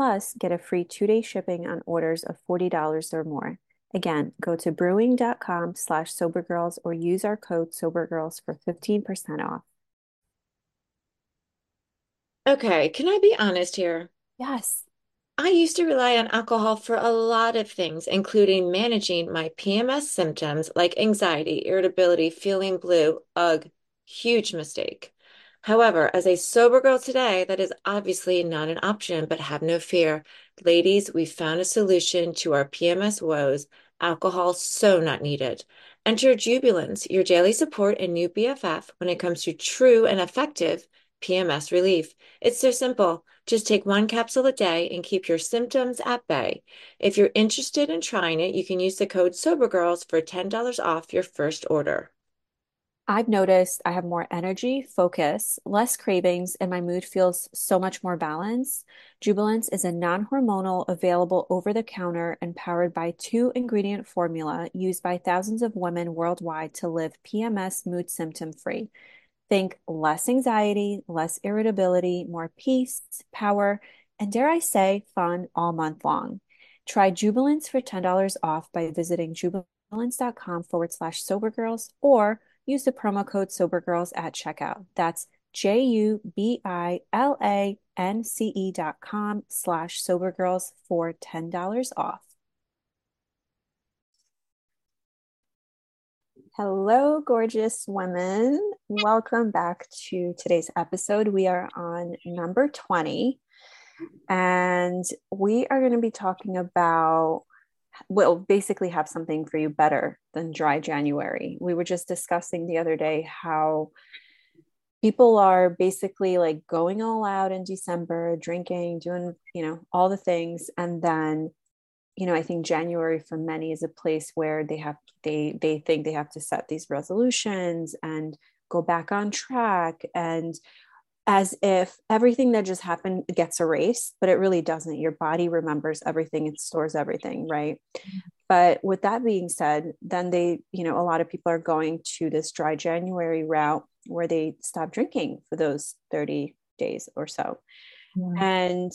Plus, get a free two-day shipping on orders of $40 or more. Again, go to brewing.com slash sobergirls or use our code sobergirls for 15% off. Okay, can I be honest here? Yes. I used to rely on alcohol for a lot of things, including managing my PMS symptoms like anxiety, irritability, feeling blue. Ugh, huge mistake. However, as a sober girl today, that is obviously not an option, but have no fear. Ladies, we found a solution to our PMS woes. Alcohol so not needed. Enter Jubilance, your daily support and new BFF when it comes to true and effective PMS relief. It's so simple. Just take one capsule a day and keep your symptoms at bay. If you're interested in trying it, you can use the code SOBERGIRLS for $10 off your first order. I've noticed I have more energy, focus, less cravings, and my mood feels so much more balanced. Jubilance is a non hormonal, available over the counter, and powered by two ingredient formula used by thousands of women worldwide to live PMS mood symptom free. Think less anxiety, less irritability, more peace, power, and dare I say, fun all month long. Try Jubilance for $10 off by visiting jubilance.com forward slash sobergirls or use the promo code SOBERGIRLS at checkout. That's J U B I L A N C E dot com slash SOBERGIRLS for $10 off. Hello, gorgeous women. Welcome back to today's episode. We are on number 20, and we are going to be talking about will basically have something for you better than dry January. We were just discussing the other day how people are basically like going all out in December, drinking, doing, you know, all the things. And then, you know, I think January for many is a place where they have, they, they think they have to set these resolutions and go back on track and as if everything that just happened gets erased, but it really doesn't. Your body remembers everything, it stores everything, right? But with that being said, then they, you know, a lot of people are going to this dry January route where they stop drinking for those 30 days or so. Yeah. And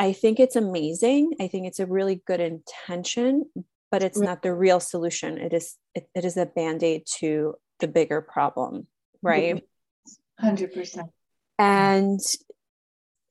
I think it's amazing. I think it's a really good intention, but it's not the real solution. It is it, it is a band-aid to the bigger problem, right? 100% and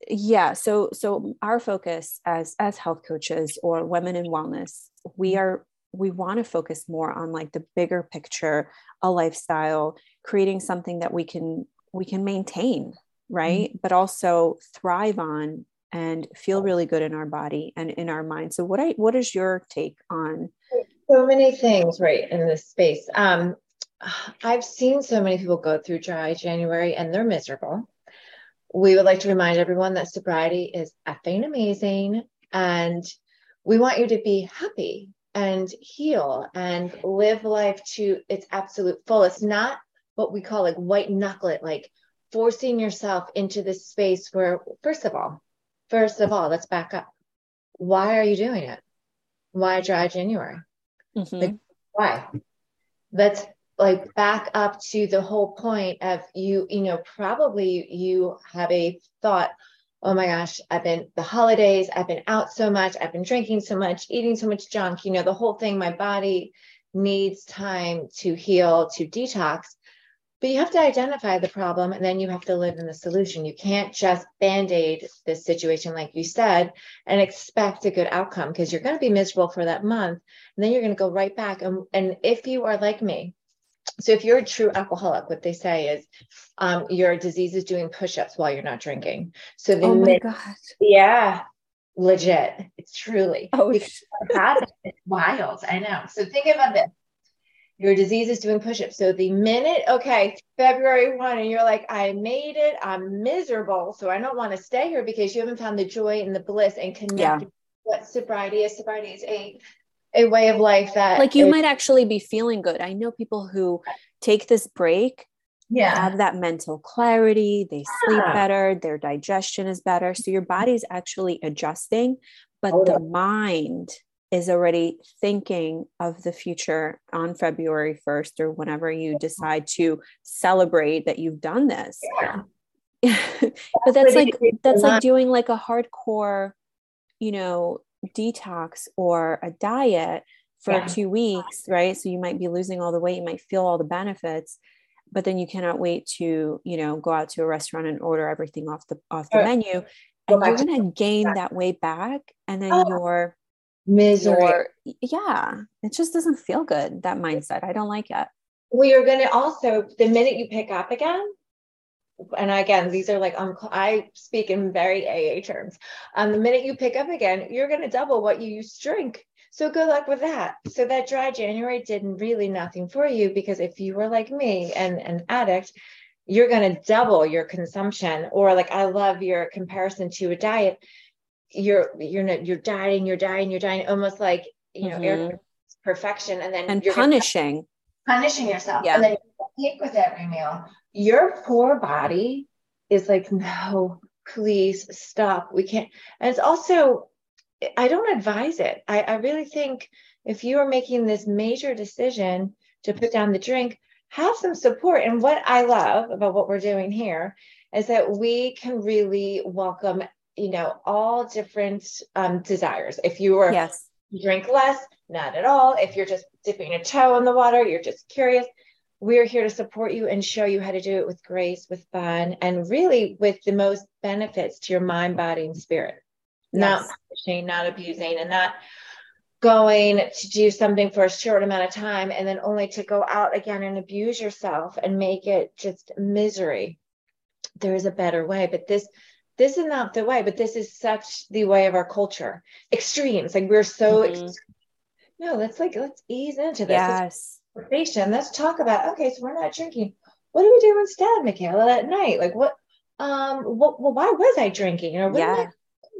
yeah so so our focus as as health coaches or women in wellness we mm-hmm. are we want to focus more on like the bigger picture a lifestyle creating something that we can we can maintain right? Mm-hmm. but also thrive on and feel really good in our body and in our mind. So what i what is your take on so many things right in this space. Um i've seen so many people go through dry january and they're miserable we would like to remind everyone that sobriety is effing amazing and we want you to be happy and heal and live life to its absolute fullest not what we call like white knuckle it like forcing yourself into this space where first of all first of all let's back up. Why are you doing it? Why dry january? Mm-hmm. like, why? Let's like back up to the whole point of you you know probably you have a thought oh my gosh i've been the holidays i've been out so much i've been drinking so much eating so much junk you know the whole thing my body needs time to heal to detox but you have to identify the problem and then you have to live in the solution. You can't just band aid this situation, like you said, and expect a good outcome because you're going to be miserable for that month. And then you're going to go right back. And, and if you are like me, so if you're a true alcoholic, what they say is um, your disease is doing push-ups while you're not drinking. So the oh my god, yeah, legit. It's truly. Oh, it's wild. I know. So think about this your disease is doing push-ups. So the minute, okay, February 1, and you're like, I made it, I'm miserable. So I don't want to stay here because you haven't found the joy and the bliss and connect yeah. what sobriety is. Sobriety is a a way of life that like you is, might actually be feeling good. I know people who take this break, yeah, have that mental clarity, they sleep yeah. better, their digestion is better. So your body's actually adjusting, but oh, the mind is already thinking of the future on February 1st or whenever you decide to celebrate that you've done this. Yeah. but that's like that's like doing like a hardcore, you know, detox or a diet for yeah. 2 weeks, right? So you might be losing all the weight, you might feel all the benefits, but then you cannot wait to, you know, go out to a restaurant and order everything off the off the menu and you're going to gain that weight back and then oh. you're misery. Or, yeah, it just doesn't feel good, that mindset. I don't like it. Well, you're going to also, the minute you pick up again, and again, these are like, um, I speak in very AA terms. Um, the minute you pick up again, you're going to double what you used to drink. So good luck with that. So that dry January did really nothing for you because if you were like me and an addict, you're going to double your consumption. Or like I love your comparison to a diet you're you're not you're dying, you're dying, you're dying, almost like you know mm-hmm. perfection, and then and punishing punishing yourself, yeah. and then take with every meal. Your poor body is like, no, please stop. We can't. And it's also, I don't advise it. I, I really think if you are making this major decision to put down the drink, have some support. And what I love about what we're doing here is that we can really welcome you know, all different um, desires. If you were yes. drink less, not at all. If you're just dipping a toe in the water, you're just curious. We're here to support you and show you how to do it with grace, with fun, and really with the most benefits to your mind, body, and spirit. Yes. Not punishing, not abusing, and not going to do something for a short amount of time and then only to go out again and abuse yourself and make it just misery. There is a better way, but this this is not the way, but this is such the way of our culture. Extremes, like we're so. Mm-hmm. No, let's like let's ease into this. Yes. Let's, let's talk about. Okay, so we're not drinking. What do we do instead, Michaela, at night? Like what? Um. What? Well, why was I drinking? Or what yeah.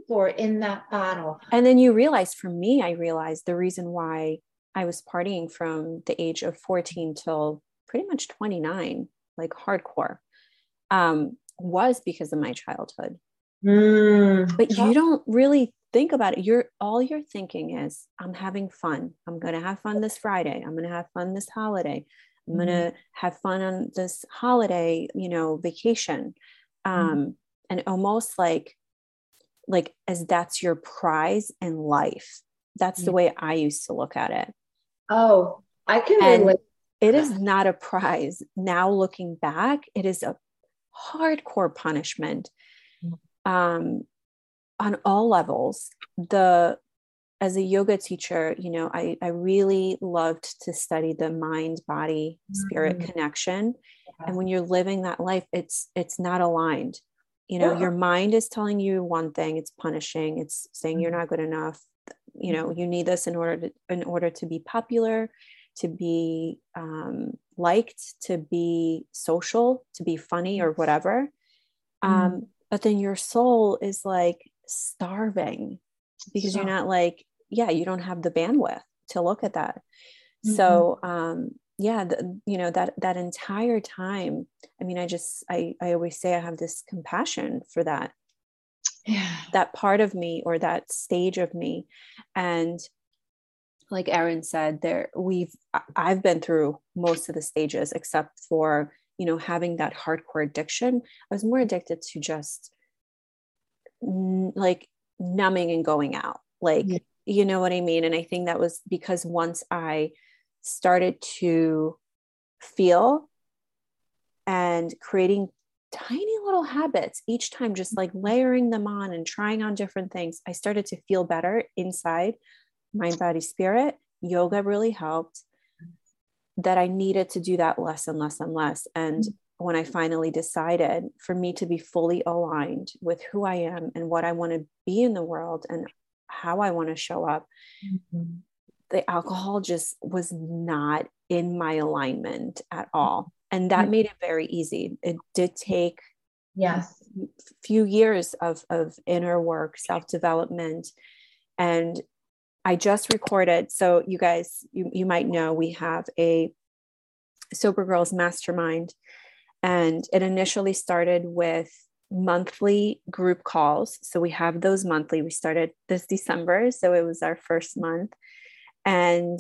for in that bottle? And then you realize, for me, I realized the reason why I was partying from the age of 14 till pretty much 29, like hardcore, um, was because of my childhood. Mm. But you don't really think about it. You're all you're thinking is, I'm having fun. I'm gonna have fun this Friday. I'm gonna have fun this holiday. I'm mm-hmm. gonna have fun on this holiday, you know, vacation. Mm-hmm. Um, mm. and almost like like as that's your prize in life. That's the way I used to look at it. Oh, I can relate. It is not a prize. Now looking back, it is a hardcore punishment um, on all levels. The as a yoga teacher, you know, I, I really loved to study the mind body spirit mm-hmm. connection. Yeah. And when you're living that life, it's it's not aligned. You know, yeah. your mind is telling you one thing, it's punishing, it's saying mm-hmm. you're not good enough. You know, you need this in order to in order to be popular, to be um, liked, to be social, to be funny or whatever. Mm-hmm. Um, but then your soul is like starving because you're not like yeah you don't have the bandwidth to look at that. Mm-hmm. so um yeah the, you know that that entire time i mean i just i i always say i have this compassion for that. Yeah. That part of me or that stage of me. And like Erinn said there we've I've been through most of the stages except for you know having that hardcore addiction. I was more addicted to just n- like numbing and going out like yeah. you know what i mean and i think that was because once i started to feel and creating tiny little habits each time, just like layering them on and trying on different things, I started to feel better inside mind, body, spirit. Yoga really helped. That I needed to do that less and less and less. And mm-hmm. When I finally decided for me to be fully aligned with who I am and what I want to be in the world and how I want to show up, mm-hmm. the alcohol just was not in my alignment at all. And that made it very easy. It did take yes. a few years of of inner work self-development. And i just recorded so you guys you, you might know we have a sober girls mastermind and it initially started with monthly group calls so we have those monthly we started this december so it was our first month and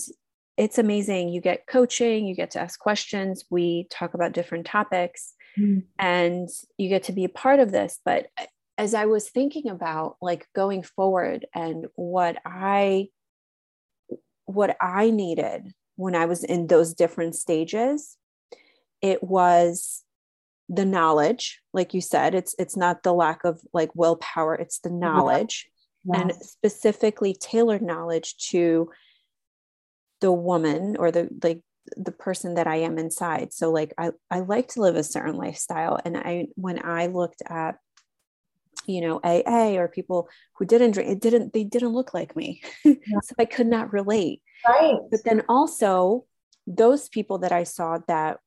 it's amazing. You get coaching, you get to ask questions, we talk about different topics, mm. and you get to be a part of this. But as I was thinking about like going forward and what I what I needed when I was in those different stages, it was the knowledge like you said it's it's not the lack of like willpower it's the knowledge yes. and specifically tailored knowledge to the woman or the like the person that I am inside. So like I I like to live a certain lifestyle and I when I looked at you know AA or people who didn't drink it didn't they didn't look like me. Yeah. so I could not relate. Right. But then also those people that I saw that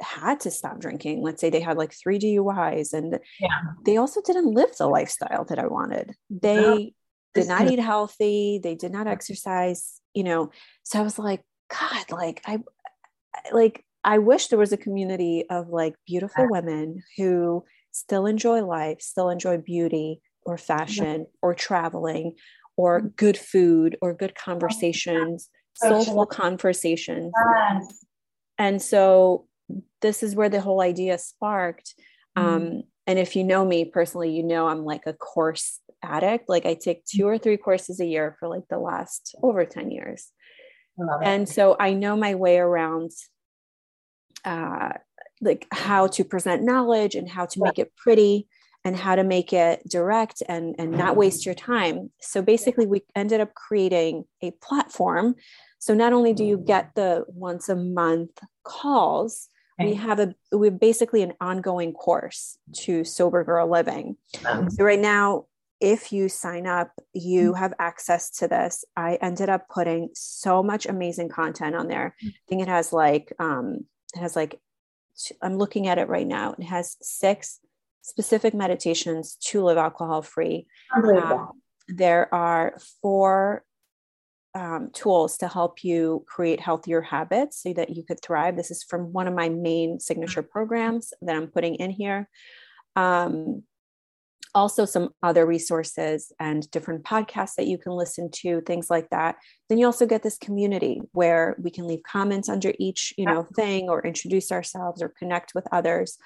had to stop drinking. Let's say they had like three duis and yeah. they also didn't live the lifestyle that i wanted. They did not eat healthy. They did not exercise you know. So i was like god like i like i wish there was a community of like beautiful women who still enjoy life still enjoy beauty or fashion or traveling or mm-hmm. good food or good conversations soulful conversations. And so this is where the whole idea sparked mm-hmm. um, and if you know me personally you know i'm like a course addict. Like I take two or three courses a year for like the last over 10 years. And so I know my way around uh, like how to present knowledge and how to make it pretty and how to make it direct and, and not waste your time. So basically, we ended up creating a platform. So not only do you get the once a month calls, we have a we have basically an ongoing course to sober girl living. Um, so right now if you sign up, you mm. have access to this. I ended up putting so much amazing content on there. Mm. I think it has like, um, it has like, I'm looking at it right now. It has six specific meditations to live alcohol free. Um, there are four um, tools to help you create healthier habits so that you could thrive. This is from one of my main signature programs that I'm putting in here. Um, also some other resources and different podcasts that you can listen to things like that then you also get this community where we can leave comments under each you know thing or introduce ourselves or connect with others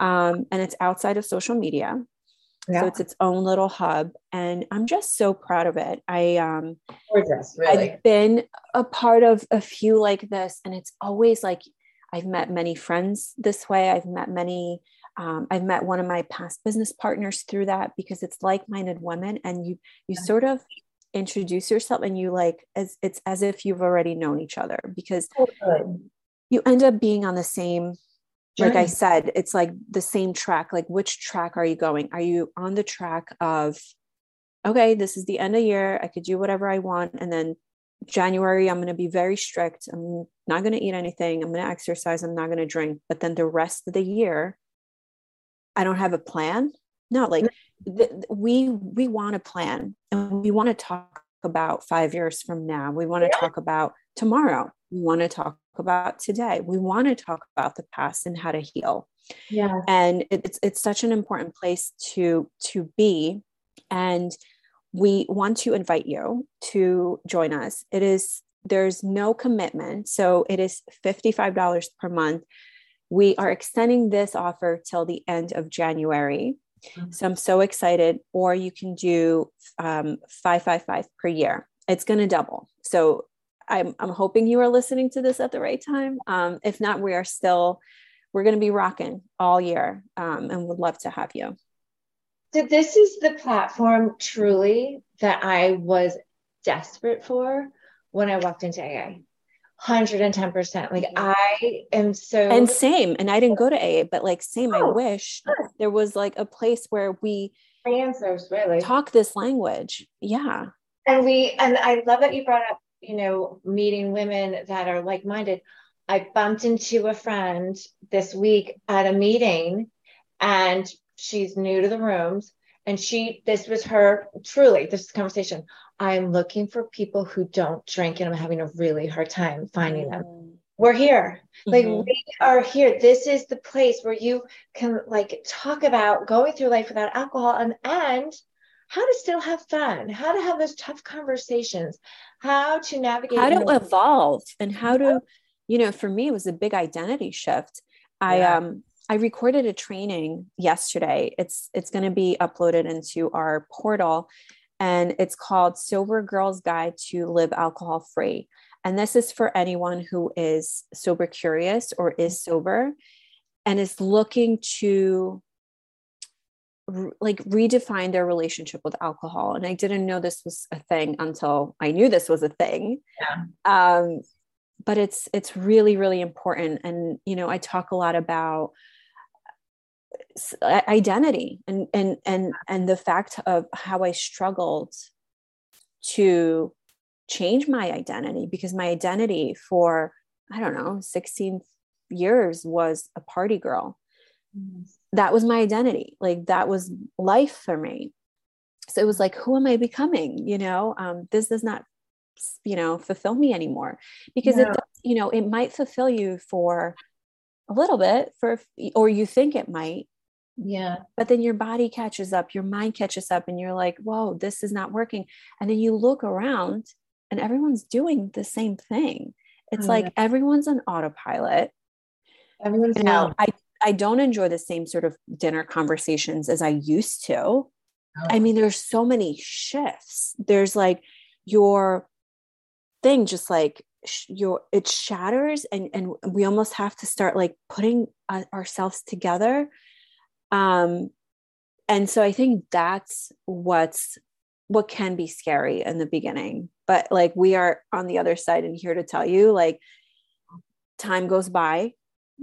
um, and it's outside of social media yeah. so it's its own little hub and i'm just so proud of it i um Gorgeous, really. i've been a part of a few like this and it's always like i've met many friends this way i've met many um, I've met one of my past business partners through that because it's like-minded women, and you you sort of introduce yourself, and you like as it's as if you've already known each other because you end up being on the same. Like I said, it's like the same track. Like, which track are you going? Are you on the track of, okay, this is the end of year. I could do whatever I want, and then January, I'm going to be very strict. I'm not going to eat anything. I'm going to exercise. I'm not going to drink. But then the rest of the year, I don't have a plan. No, like th- we we want a plan and we want to talk about 5 years from now. We want to talk about tomorrow. We want to talk about today. We want to talk about the past and how to heal. Yeah. And it's it's such an important place to to be and we want to invite you to join us. It is there's no commitment. So it is $55 per month we are extending this offer till the end of January. Mm-hmm. So I'm so excited. Or you can do um, 555 per year. It's going to double. So I'm, I'm hoping you are listening to this at the right time. Um, if not, we are still we're going to be rocking all year um, and would love to have you. So, this is the platform truly that I was desperate for when I walked into AA. 110%. Like, mm-hmm. I am so. And same. And I didn't go to AA, but like, same. Oh, I wish sure. there was like a place where we answers really talk this language. Yeah. And we, and I love that you brought up, you know, meeting women that are like minded. I bumped into a friend this week at a meeting and she's new to the rooms. And she, this was her truly, this conversation. I'm looking for people who don't drink and I'm having a really hard time finding them. Mm. We're here. Like mm-hmm. we are here. This is the place where you can like talk about going through life without alcohol and and how to still have fun, how to have those tough conversations, how to navigate how to evolve and how to you know, for me, it was a big identity shift. I yeah. um I recorded a training yesterday. It's it's going to be uploaded into our portal and it's called Sober Girls Guide to Live Alcohol Free. And this is for anyone who is sober curious or is sober and is looking to like redefine their relationship with alcohol and i didn't know this was a thing until i knew this was a thing yeah. um, but it's it's really really important and you know i talk a lot about identity and and and and the fact of how i struggled to change my identity because my identity for i don't know 16 years was a party girl mm-hmm. That was my identity. Like that was life for me. So it was like who am i becoming? You know um, this does not you know fulfill me anymore. Because yeah. it you know it might fulfill you for a little bit for or you think it might. Yeah. But then your body catches up your mind catches up and you're like whoa this is not working. And then you look around and everyone's doing the same thing. It's oh, like yeah. everyone's on autopilot. Everyone's now i i don't enjoy the same sort of dinner conversations as i used to. Oh. i mean there's so many shifts. There's like your thing just like your it shatters and and we almost have to start like putting uh, ourselves together. Um and so i think that's what's what can be scary in the beginning. But like we are on the other side and here to tell you like time goes by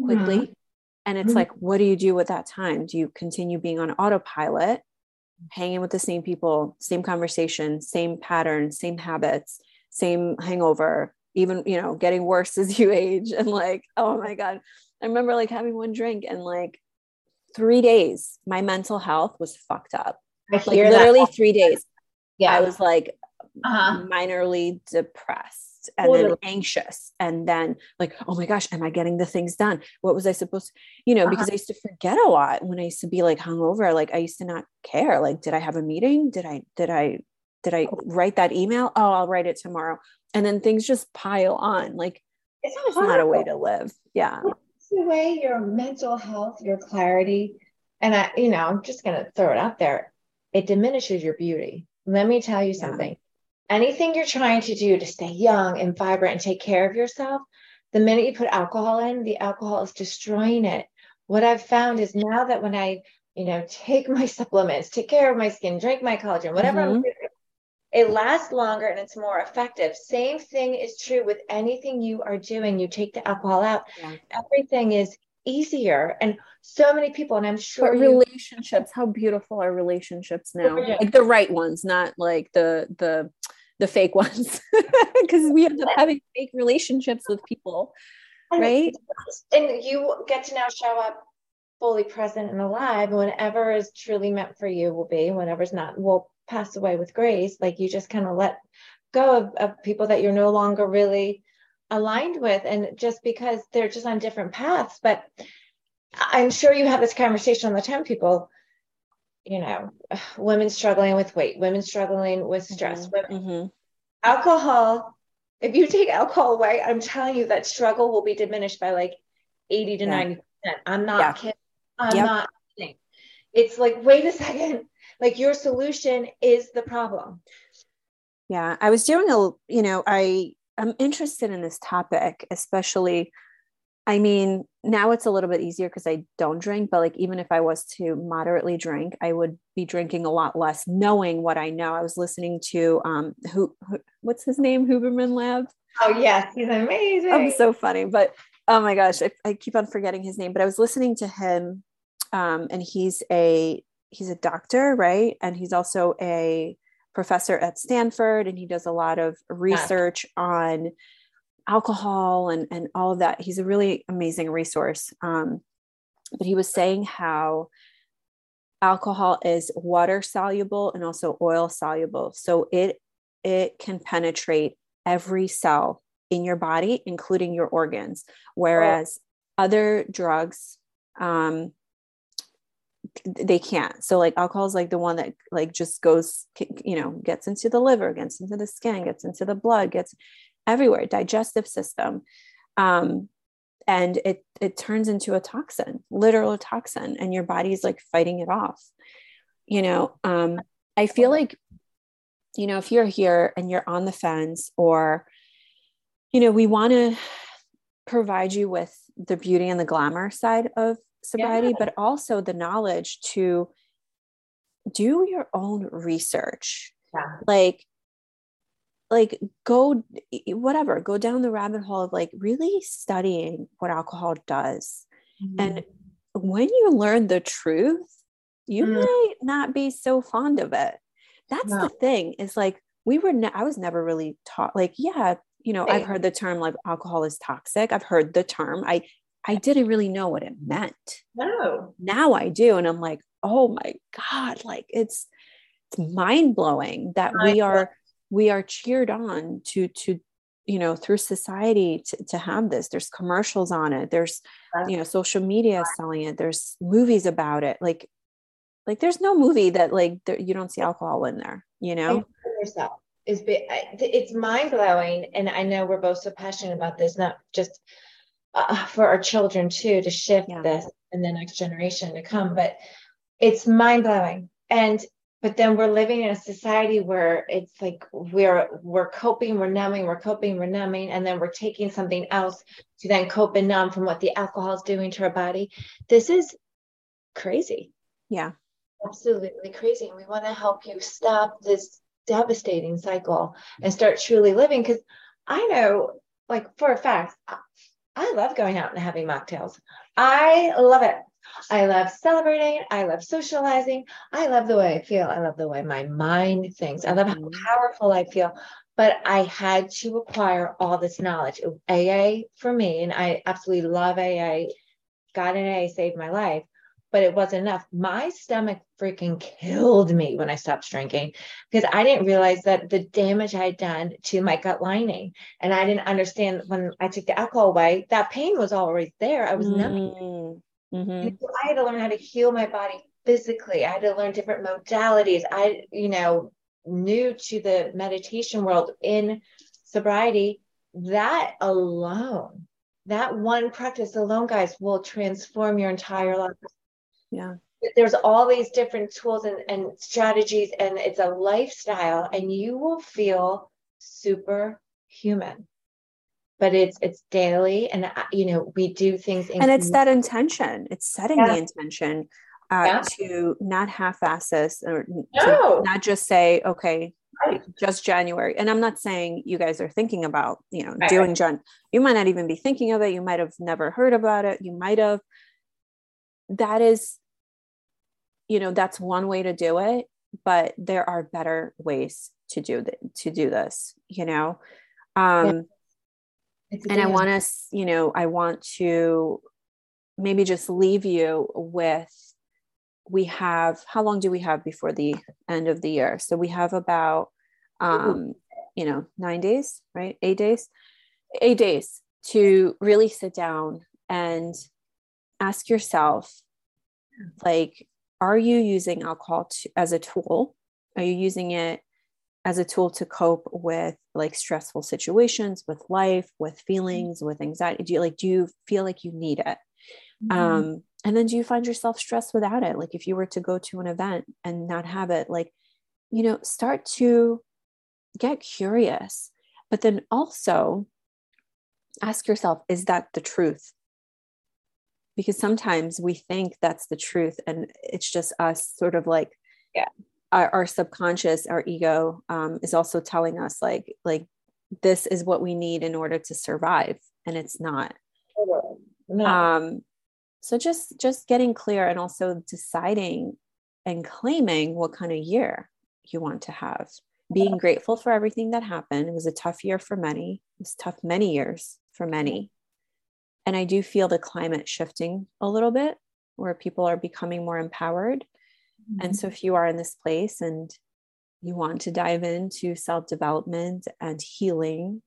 quickly. Mm-hmm. And it's mm-hmm. like what do you do with that time do you continue being on autopilot hanging with the same people same conversation same patterns same habits same hangover, even, you know, getting worse as you age. And like, oh my God. I remember like having one drink and like three days, my mental health was fucked up. I like literally that. three days. Yeah. I was like uh-huh. minorly depressed and totally. then anxious and then like oh my gosh am i getting the things done what was i supposed to you know uh-huh. because i used to forget a lot when i used to be like hungover like i used to not care like did i have a meeting did i did i did I write that email? Oh, I'll write it tomorrow. And then things just pile on. Like it's, it's not a way to live. Yeah. It's the way your mental health, your clarity, and I, you know, I'm just gonna throw it out there. It diminishes your beauty. Let me tell you something. Anything you're trying to do to stay young and vibrant and take care of yourself, the minute you put alcohol in, the alcohol is destroying it. What I've found is now that when I, you know, take my supplements, take care of my skin, drink my collagen, whatever mm-hmm. I'm doing, it lasts longer and it's more effective. Same thing is true with anything you are doing. You take the alcohol out, yeah. everything is easier. And so many people, and I'm sure but relationships, how beautiful are relationships now? Oh, like the right ones, not like the the the fake ones. Because we end up having fake relationships with people. And right. And you get to now show up fully present and alive. Whatever is truly meant for you will be, whatever's not will pass away with grace like you just kind of let go of, of people that you're no longer really aligned with and just because they're just on different paths but i'm sure you have this conversation all the time people you know women struggling with weight women struggling with stress mm-hmm. women, mm-hmm. alcohol if you take alcohol away i'm telling you that struggle will be diminished by like 80 to yeah. 90 percent i'm not yeah. kidding i'm yep. not kidding it's like wait a second like your solution is the problem yeah i was doing a you know i i'm interested in this topic especially I mean, now it's a little bit easier because I don't drink, but like even if I was to moderately drink, I would be drinking a lot less, knowing what I know. I was listening to um who, who what's his name? Huberman Lab. Oh yes, he's amazing. I'm so funny, but oh my gosh, I, I keep on forgetting his name. But I was listening to him, um, and he's a he's a doctor, right? And he's also a professor at Stanford, and he does a lot of research yeah. on alcohol and and all of that. He's a really amazing resource. Um, but he was saying how alcohol is water soluble and also oil soluble, so it it can penetrate every cell in your body, including your organs, whereas oh. other drugs um, they can't. So like alcohol is like the one that like just goes you know gets into the liver gets into the skin gets into the blood gets everywhere digestive system. Um, and it it turns into a toxin literal toxin and your body's like fighting it off you know? Um, i feel like you know if you're here and you're on the fence or you know we want to provide you with the beauty and the glamour side of sobriety yeah. but also the knowledge to do your own research yeah. like like go whatever go down the rabbit hole of like really studying what alcohol does mm-hmm. and when you learn the truth you mm. might not be so fond of it that's no. the thing is like we were ne- i was never really taught like yeah you know i've heard the term like alcohol is toxic i've heard the term i i didn't really know what it meant. No. Now i do and i'm like oh my god like it's it's mind blowing that we are we are cheered on to to you know through society to, to have this. There's commercials on it. There's you know social media selling it. There's movies about it. Like like there's no movie that like there, you don't see alcohol in there you know? Yourself. Is it's mind blowing and i know we're both so passionate about this not just uh, for our children too to shift yeah. this and the next generation to come but it's mind blowing and but then we're living in a society where it's like we're we're coping we're numbing we're coping we're numbing and then we're taking something else to then cope and numb from what the alcohol is doing to our body. This is crazy. Yeah. Absolutely crazy. And we want to help you stop this devastating cycle and start truly living because i know like for a fact i love going out and having mocktails i love it I love celebrating. I love socializing. I love the way I feel. I love the way my mind thinks. I love how mm-hmm. powerful I feel. But I had to acquire all this knowledge. AA for me, and I absolutely love AA. God and AA saved my life, but it wasn't enough. My stomach freaking killed me when I stopped drinking because I didn't realize that the damage I had done to my gut lining. And I didn't understand when I took the alcohol away, that pain was always there. I was mm. numbing Mm-hmm. I had to learn how to heal my body physically. I had to learn different modalities. I, you know, new to the meditation world in sobriety. That alone, that one practice alone, guys, will transform your entire life. Yeah. There's all these different tools and, and strategies, and it's a lifestyle, and you will feel super human but it's it's daily and uh, you know we do things and it's that intention it's setting yeah. the intention uh, yeah. to not half-ass this or no. not just say okay right. just january and i'm not saying you guys are thinking about you know right. doing jan you might not even be thinking of it you might have never heard about it you might have that is you know that's one way to do it but there are better ways to do that to do this you know um yeah and I want to, you know, I want to maybe just leave you with we have how long do we have before the end of the year? So we have about um, you know, 9 days, right? 8 days. 8 days to really sit down and ask yourself like are you using alcohol to, as a tool? Are you using it as a tool to cope with like stressful situations with life with mm-hmm. feelings with anxiety do you like do you feel like you need it mm-hmm. um and then do you find yourself stressed without it like if you were to go to an event and not have it like you know start to get curious but then also ask yourself is that the truth because sometimes we think that's the truth and it's just us sort of like yeah. our, our subconscious our ego um, is also telling us like like this is what we need in order to survive and it's not. No. um so just just getting clear and also deciding and claiming what kind of year you want to have. Being grateful for everything that happened. It was a tough year for many. It was tough many years for many and i do feel the climate shifting a little bit where people are becoming more empowered. Mm-hmm. and so if you are in this place and you want to dive into self development and healing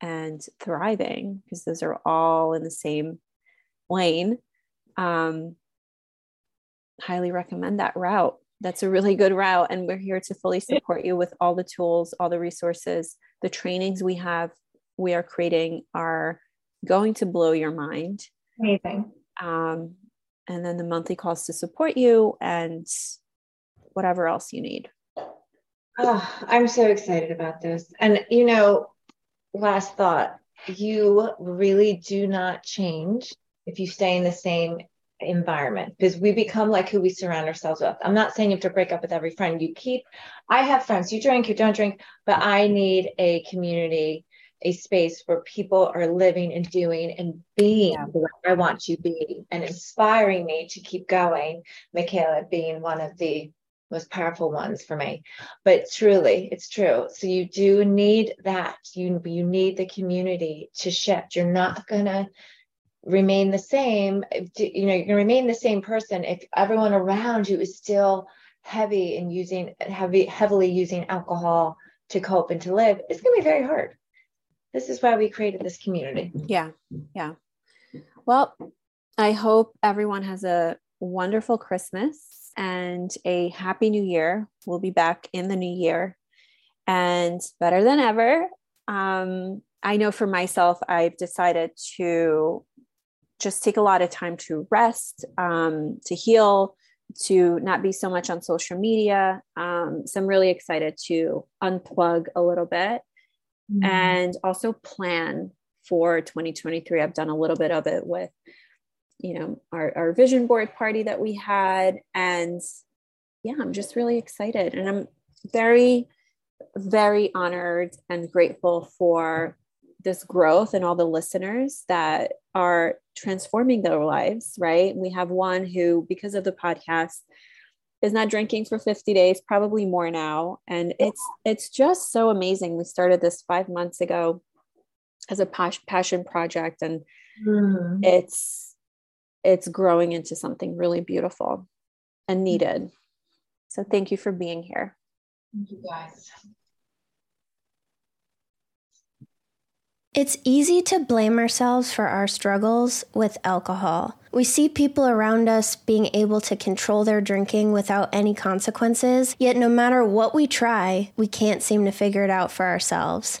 and thriving because those are all in the same lane um, highly recommend that route. That's a really good route and we're here to fully support you with all the tools all the resources the trainings we have. We are creating are going to blow your mind amazing um, and then the monthly calls to support you and whatever else you need oh i'm so excited about this and you know last thought you really do not change if you stay in the same environment because we become like who we surround ourselves with. I'm not saying you have to break up with every friend. You keep, I have friends, you drink, you don't drink, but I need a community, a space where people are living and doing and being yeah. the way I want to be and inspiring me to keep going. Michaela being one of the most powerful ones for me. But truly, it's true. So you do need that. You you need the community to shift. You're not gonna remain the same you know you're going to remain the same person if everyone around you is still heavy and using heavy heavily using alcohol to cope and to live it's going to be very hard this is why we created this community. Yeah yeah. Well i hope everyone has a wonderful christmas and a happy new year. We'll be back in the new year. And better than ever um, i know for myself i've decided to just take a lot of time to rest, um, to heal, to not be so much on social media. Um, so I'm really excited to unplug a little bit mm-hmm. and also plan for 2023. I've done a little bit of it with, you know, our, our vision board party that we had. And yeah, I'm just really excited. And I'm very, very honored and grateful for this growth and all the listeners that are transforming their lives, right? We have one who, because of the podcast, is not drinking for 50 days, probably more now. And it's it's just so amazing. We started this five months ago as a passion project, and mm-hmm. it's it's growing into something really beautiful and needed. So thank you for being here. Thank you guys. It's easy to blame ourselves for our struggles with alcohol. We see people around us being able to control their drinking without any consequences, yet no matter what we try, we can't seem to figure it out for ourselves.